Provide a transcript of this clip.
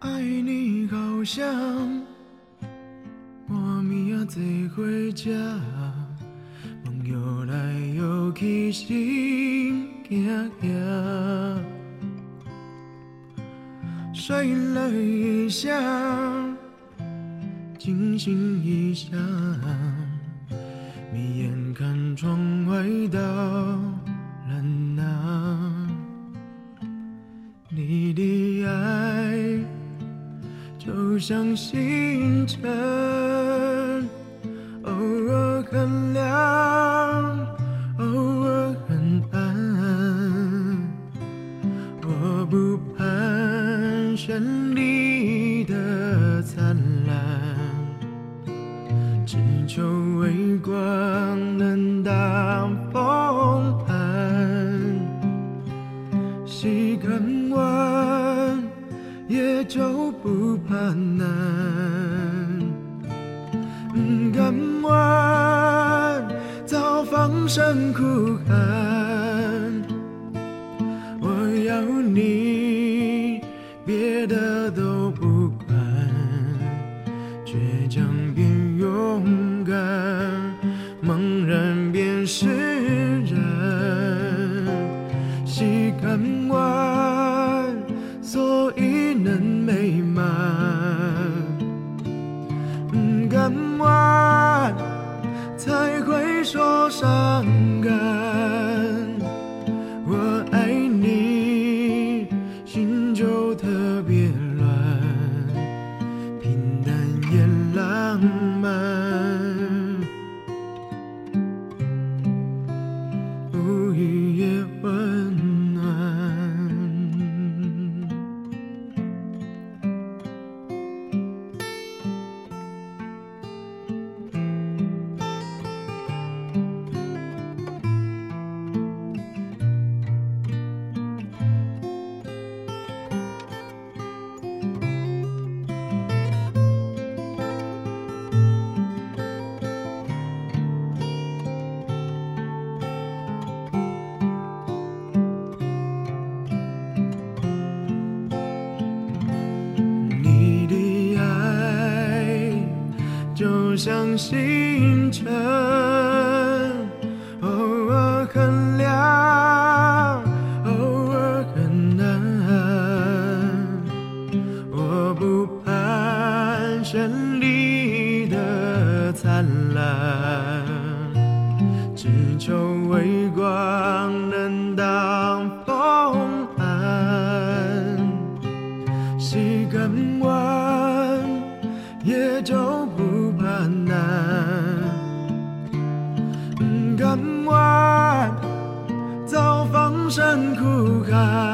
爱你好像我明仔载回家，梦游来游去心惊惊，睡了一下，惊醒一下，眯眼看窗外到蓝呐，你的爱。像星辰，偶尔很亮，偶尔很暗。我不盼胜利的灿烂，只求微光能挡风寒。细看完，也就。不怕难，敢问早放声哭喊。我要你，别的都不管，倔强就像星辰，偶尔很亮，偶尔很暗。我不盼绚丽的灿烂，只求微光能挡风寒。细看完，也就不。难，敢问早放生苦海。